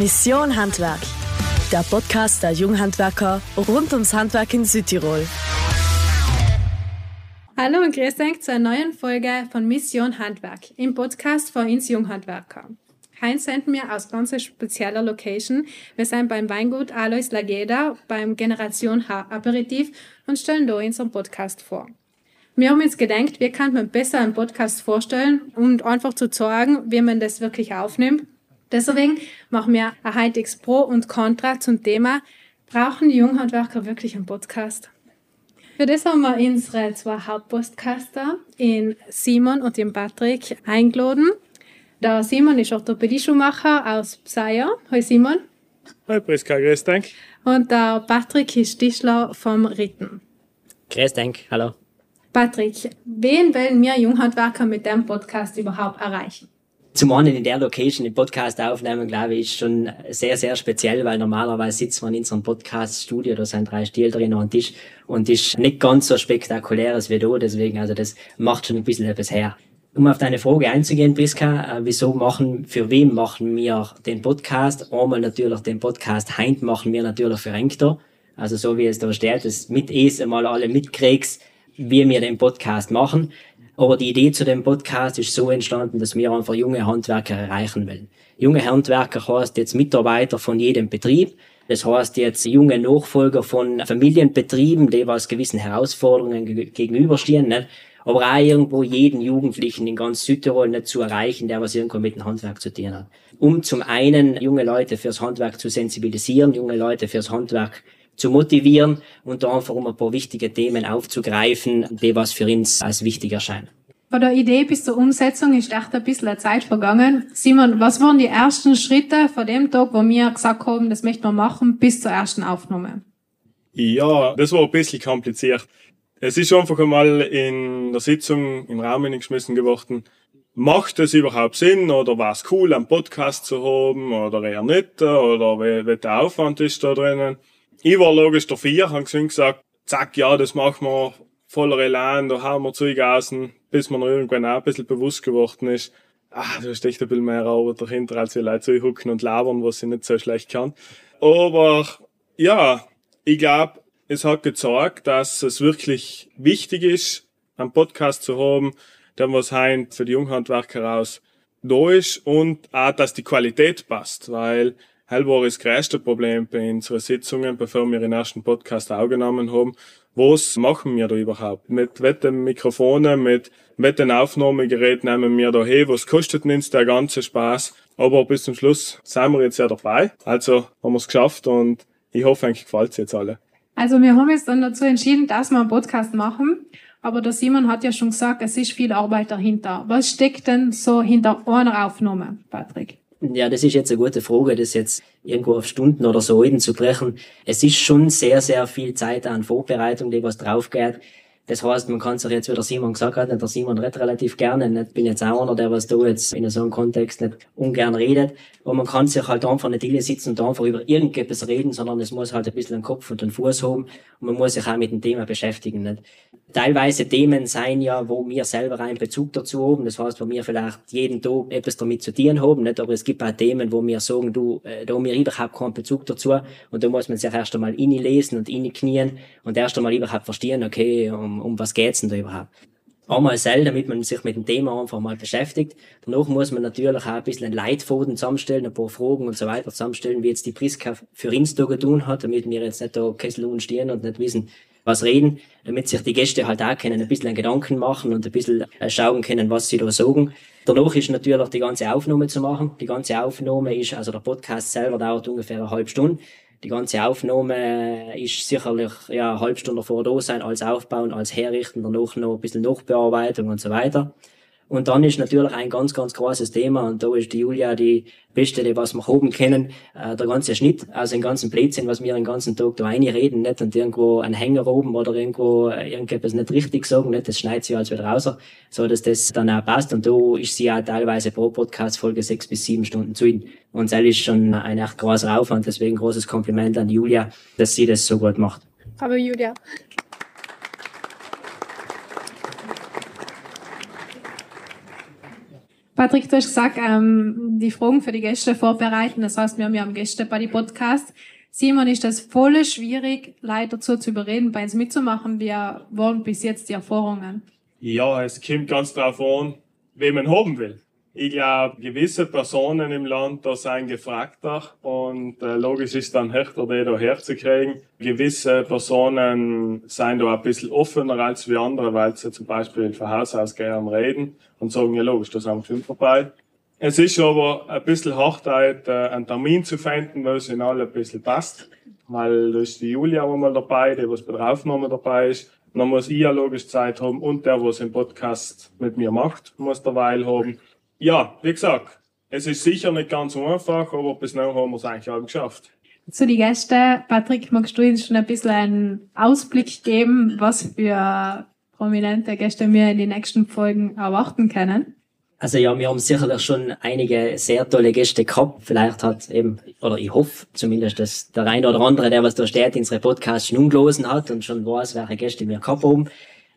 Mission Handwerk, der Podcast der Junghandwerker rund ums Handwerk in Südtirol. Hallo und grüß euch zu einer neuen Folge von Mission Handwerk im Podcast von uns Junghandwerker. Heinz senden wir aus ganz spezieller Location. Wir sind beim Weingut Alois Lageda beim Generation H Aperitif und stellen da unseren Podcast vor. Wir haben uns gedacht, wie kann man besser einen Podcast vorstellen und einfach zu zeigen, wie man das wirklich aufnimmt Deswegen machen wir ein heutiges Pro und Contra zum Thema, brauchen die Junghandwerker wirklich einen Podcast? Für das haben wir unsere zwei Hauptpostcaster, in Simon und den Patrick, eingeladen. Der Simon ist Orthopädie-Schuhmacher aus Psaja. Hallo Simon. Hallo Priska, grüß dich. Und der Patrick ist Tischler vom Ritten. Grüß dich, hallo. Patrick, wen wollen wir Junghandwerker mit dem Podcast überhaupt erreichen? Zum einen in der Location den Podcast aufnehmen, glaube ich, ist schon sehr, sehr speziell, weil normalerweise sitzt man in so einem Podcast-Studio, da sind drei Stühle drin und Tisch und ist nicht ganz so spektakulär als wir da, deswegen, also das macht schon ein bisschen etwas her. Um auf deine Frage einzugehen, Priska, äh, wieso machen, für wen machen wir den Podcast? Einmal natürlich den Podcast Heint machen wir natürlich für Renkter. Also so wie es da steht, dass mit es einmal alle mitkriegst, wie wir den Podcast machen. Aber die Idee zu dem Podcast ist so entstanden, dass wir einfach junge Handwerker erreichen wollen. Junge Handwerker heißt jetzt Mitarbeiter von jedem Betrieb. Das heißt jetzt junge Nachfolger von Familienbetrieben, die was gewissen Herausforderungen gegenüberstehen, nicht? aber auch irgendwo jeden Jugendlichen in ganz Südtirol nicht zu erreichen, der was irgendwo mit dem Handwerk zu tun hat. Um zum einen junge Leute fürs Handwerk zu sensibilisieren, junge Leute fürs Handwerk zu motivieren und da einfach um ein paar wichtige Themen aufzugreifen, die was für uns als wichtig erscheinen. Von der Idee bis zur Umsetzung ist echt ein bisschen Zeit vergangen. Simon, was waren die ersten Schritte von dem Tag, wo wir gesagt haben, das möchten wir machen, bis zur ersten Aufnahme? Ja, das war ein bisschen kompliziert. Es ist einfach einmal in der Sitzung im Raum geschmissen geworden, macht es überhaupt Sinn oder war es cool, einen Podcast zu haben oder eher nicht oder der Aufwand ist da drinnen ich war logisch der Vier, haben gesagt, zack, ja, das machen wir voller Elan, da haben wir zugegasen, bis man irgendwann auch ein bisschen bewusst geworden ist, ah, da ist echt ein bisschen mehr Arbeit dahinter, als wir Leute zuhucken und labern, was ich nicht so schlecht kann. Aber, ja, ich glaube, es hat gezeigt, dass es wirklich wichtig ist, einen Podcast zu haben, der was heint für die Junghandwerker aus da ist und auch, dass die Qualität passt, weil War das größte Problem bei unseren Sitzungen, bevor wir den ersten Podcast aufgenommen haben. Was machen wir da überhaupt? Mit welchen Mikrofonen, mit welchen Aufnahmegeräten nehmen wir da hey? Was kostet uns der ganze Spaß? Aber bis zum Schluss sind wir jetzt ja dabei. Also haben wir es geschafft und ich hoffe, eigentlich gefällt es jetzt alle. Also wir haben jetzt dann dazu entschieden, dass wir einen Podcast machen. Aber der Simon hat ja schon gesagt, es ist viel Arbeit dahinter. Was steckt denn so hinter einer Aufnahme, Patrick? Ja, das ist jetzt eine gute Frage, das jetzt irgendwo auf Stunden oder so zu brechen. Es ist schon sehr, sehr viel Zeit an Vorbereitung, die was drauf geht. Das heißt, man kann sich jetzt, wie der Simon gesagt hat, der Simon redet relativ gerne. Ich bin jetzt auch einer, der was da jetzt in so einem Kontext nicht ungern redet. Aber man kann sich halt einfach nicht hier sitzen und einfach über irgendetwas reden, sondern es muss halt ein bisschen den Kopf und den Fuß haben. Und man muss sich auch mit dem Thema beschäftigen. Nicht? Teilweise Themen sein ja, wo wir selber einen Bezug dazu haben. Das heißt, wo wir vielleicht jeden Tag etwas damit zu tun haben. Nicht? Aber es gibt auch Themen, wo wir sagen, du, äh, da haben wir überhaupt keinen Bezug dazu. Und da muss man sich erst einmal lesen und knien und erst einmal überhaupt verstehen, okay, um um, was geht's denn da überhaupt? Einmal selten, damit man sich mit dem Thema einfach mal beschäftigt. Danach muss man natürlich auch ein bisschen einen Leitfaden zusammenstellen, ein paar Fragen und so weiter zusammenstellen, wie jetzt die Priska für uns da getan hat, damit wir jetzt nicht da Kessel stehen und nicht wissen, was reden, damit sich die Gäste halt auch können, ein bisschen Gedanken machen und ein bisschen äh, schauen können, was sie da sagen. Danach ist natürlich die ganze Aufnahme zu machen. Die ganze Aufnahme ist, also der Podcast selber dauert ungefähr eine halbe Stunde die ganze Aufnahme ist sicherlich ja, eine halbe Stunde vor da sein, als Aufbauen, als Herrichten, danach noch ein bisschen Nachbearbeitung und so weiter. Und dann ist natürlich ein ganz, ganz großes Thema, und da ist die Julia die Beste, die was wir oben kennen, äh, der ganze Schnitt, also den ganzen Blödsinn, was wir den ganzen Tag da reinreden, nicht, und irgendwo einen Hänger oben oder irgendwo äh, irgendetwas nicht richtig sagen, nicht, das schneidet sie alles wieder raus, so dass das dann auch passt, und da ist sie ja teilweise pro Podcast-Folge sechs bis sieben Stunden zu ihnen. Und das ist schon ein echt großer Aufwand, deswegen großes Kompliment an Julia, dass sie das so gut macht. Aber Julia. Patrick, du hast gesagt, ähm, die Fragen für die Gäste vorbereiten. Das heißt, wir haben ja am Gäste bei die Podcast. Simon, ist das voll schwierig, Leute dazu zu überreden, bei uns mitzumachen? Wie waren bis jetzt die Erfahrungen? Ja, es kommt ganz drauf an, wen man haben will. Ich glaube, gewisse Personen im Land da sind gefragter und äh, logisch ist dann härter, die da herzukriegen. Gewisse Personen sind da ein bisschen offener als wie andere, weil sie zum Beispiel von Haus aus gerne reden und sagen, ja logisch, da sind wir vorbei. Es ist aber ein bisschen Hardheit, äh, einen Termin zu finden, wo es in alle ein bisschen passt. Weil da ist die Julia auch mal dabei, die was bei der Aufnahme dabei ist. dann muss ich ja logisch Zeit haben und der, was den Podcast mit mir macht, muss derweil haben. Ja, wie gesagt, es ist sicher nicht ganz einfach, aber bis now haben wir es eigentlich auch geschafft. Zu die Gäste, Patrick, magst du uns schon ein bisschen einen Ausblick geben, was für prominente Gäste wir in den nächsten Folgen erwarten können? Also ja, wir haben sicherlich schon einige sehr tolle Gäste gehabt. Vielleicht hat eben, oder ich hoffe zumindest, dass der eine oder andere, der was da steht, unsere Podcast schon umgelosen hat und schon weiß, welche Gäste wir gehabt haben.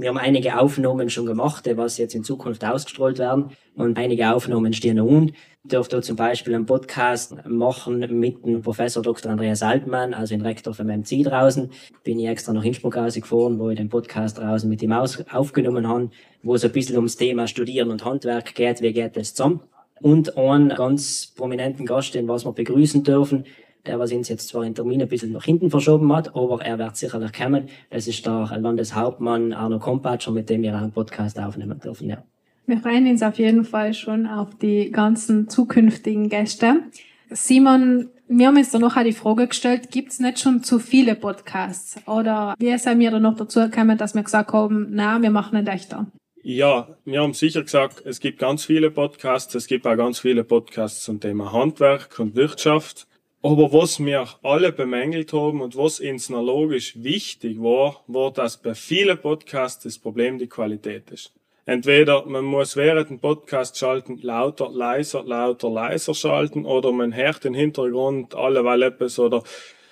Wir haben einige Aufnahmen schon gemacht, die was jetzt in Zukunft ausgestrahlt werden. Und einige Aufnahmen stehen noch un. Ich durfte zum Beispiel einen Podcast machen mit dem Professor Dr. Andreas Altmann, also den Rektor vom MC draußen. Bin ich extra nach Innsbruck rausgefahren, wo ich den Podcast draußen mit ihm aufgenommen habe, wo es ein bisschen ums Thema Studieren und Handwerk geht. Wie geht das zusammen? Und einen ganz prominenten Gast, den was wir begrüßen dürfen, der was uns jetzt zwar in Termin ein bisschen nach hinten verschoben hat, aber er wird sicherlich kommen. Das ist der Landeshauptmann Arno Kompatscher, mit dem wir einen Podcast aufnehmen dürfen. Ja. Wir freuen uns auf jeden Fall schon auf die ganzen zukünftigen Gäste. Simon, wir haben uns da noch die Frage gestellt, gibt es nicht schon zu viele Podcasts? Oder wie sind wir da noch dazu gekommen, dass wir gesagt haben, na, wir machen nicht echter? Ja, wir haben sicher gesagt, es gibt ganz viele Podcasts, es gibt auch ganz viele Podcasts zum Thema Handwerk und Wirtschaft. Aber was wir alle bemängelt haben und was uns noch logisch wichtig war, war, dass bei vielen Podcasts das Problem die Qualität ist. Entweder man muss während dem Podcast schalten, lauter, leiser, lauter, leiser schalten, oder man hört den Hintergrund alleweil etwas, oder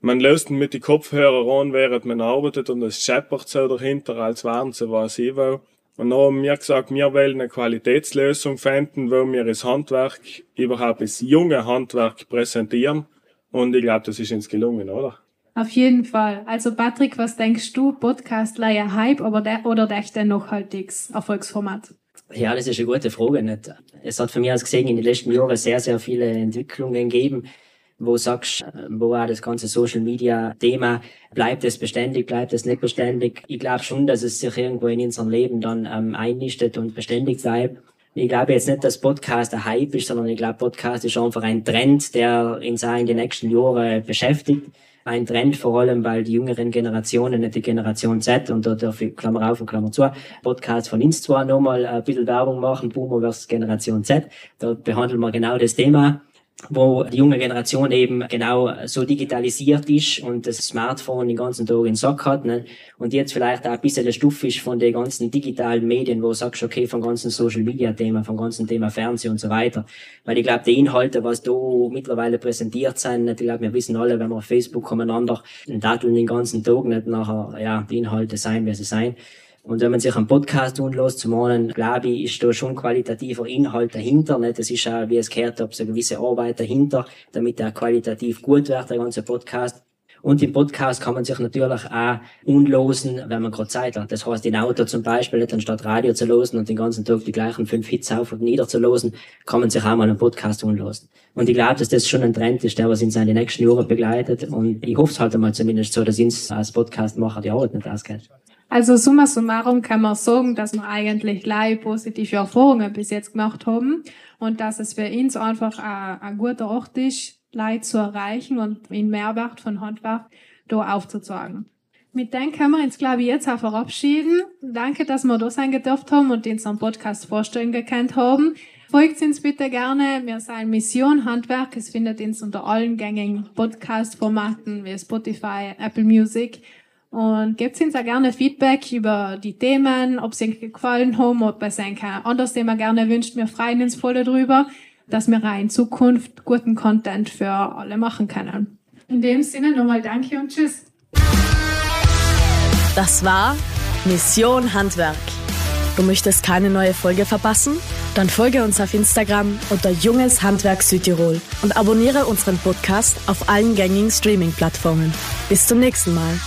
man löst ihn mit die Kopfhörer an, während man arbeitet, und es scheppert so dahinter, als wären sie was ich will. Und dann haben wir gesagt, wir wollen eine Qualitätslösung finden, wo wir das Handwerk, überhaupt das junge Handwerk präsentieren und ich glaube, das ist uns gelungen, oder? Auf jeden Fall. Also Patrick, was denkst du? Podcast leider Hype aber der, oder der echte nachhaltiges Erfolgsformat? Ja, das ist eine gute Frage. Nicht? Es hat für mich aus gesehen in den letzten Jahren sehr, sehr viele Entwicklungen gegeben, wo sagst, wo auch das ganze Social Media Thema, bleibt es beständig, bleibt es nicht beständig. Ich glaube schon, dass es sich irgendwo in unserem Leben dann ähm, einnistet und beständig bleibt. Ich glaube jetzt nicht, dass Podcast ein Hype ist, sondern ich glaube, Podcast ist einfach ein Trend, der uns auch in den nächsten Jahren beschäftigt. Ein Trend vor allem, weil die jüngeren Generationen, nicht die Generation Z, und da darf ich Klammer auf und Klammer zu, Podcast von uns zwar nochmal ein bisschen Werbung machen, Boomer versus Generation Z, da behandeln wir genau das Thema wo die junge Generation eben genau so digitalisiert ist und das Smartphone den ganzen Tag in den Sack hat ne? und jetzt vielleicht auch ein bisschen der Stuff ist von den ganzen digitalen Medien, wo du sagst, okay, vom ganzen Social Media Thema, vom ganzen Thema Fernsehen und so weiter. Weil ich glaube, die Inhalte, was da mittlerweile präsentiert sind, ich glaube, wir wissen alle, wenn wir auf Facebook umeinander daten den ganzen Tag nicht nachher, ja, die Inhalte sein, wie sie sein. Und wenn man sich einen Podcast anlässt, zum einen, glaube ich, ist da schon qualitativer Inhalt dahinter. Nicht? Das ist auch, wie es gehört habe, so eine gewisse Arbeit dahinter, damit er qualitativ gut wird, der ganze Podcast. Und im Podcast kann man sich natürlich auch unlosen, wenn man gerade Zeit hat. Das heißt, in Auto zum Beispiel, nicht anstatt Radio zu losen und den ganzen Tag die gleichen fünf Hits auf und nieder zu losen, kann man sich auch mal einen Podcast unlosen. Und ich glaube, dass das schon ein Trend ist, der was in seine nächsten Jahren begleitet. Und ich hoffe es halt einmal zumindest so, dass uns als Podcastmacher die Arbeit nicht ausgeht. Also summa summarum kann man sagen, dass wir eigentlich gleich positive Erfahrungen bis jetzt gemacht haben und dass es für uns einfach ein, guter Ort ist, Leute zu erreichen und den Mehrwert von Handwerk da aufzuzeigen. Mit dem können wir uns, glaube ich, jetzt auch verabschieden. Danke, dass wir da sein gedurft haben und unseren Podcast vorstellen gekannt haben. Folgt uns bitte gerne. Wir sind Mission Handwerk. Es findet uns unter allen gängigen Podcast-Formaten wie Spotify, Apple Music und gebt uns auch gerne Feedback über die Themen, ob sie euch gefallen haben, ob es ein anderes Thema gerne wünscht. Wir freuen uns voll darüber, dass wir auch in Zukunft guten Content für alle machen können. In dem Sinne nochmal Danke und Tschüss. Das war Mission Handwerk. Du möchtest keine neue Folge verpassen? Dann folge uns auf Instagram unter Junges Handwerk Südtirol und abonniere unseren Podcast auf allen gängigen Streaming-Plattformen. Bis zum nächsten Mal.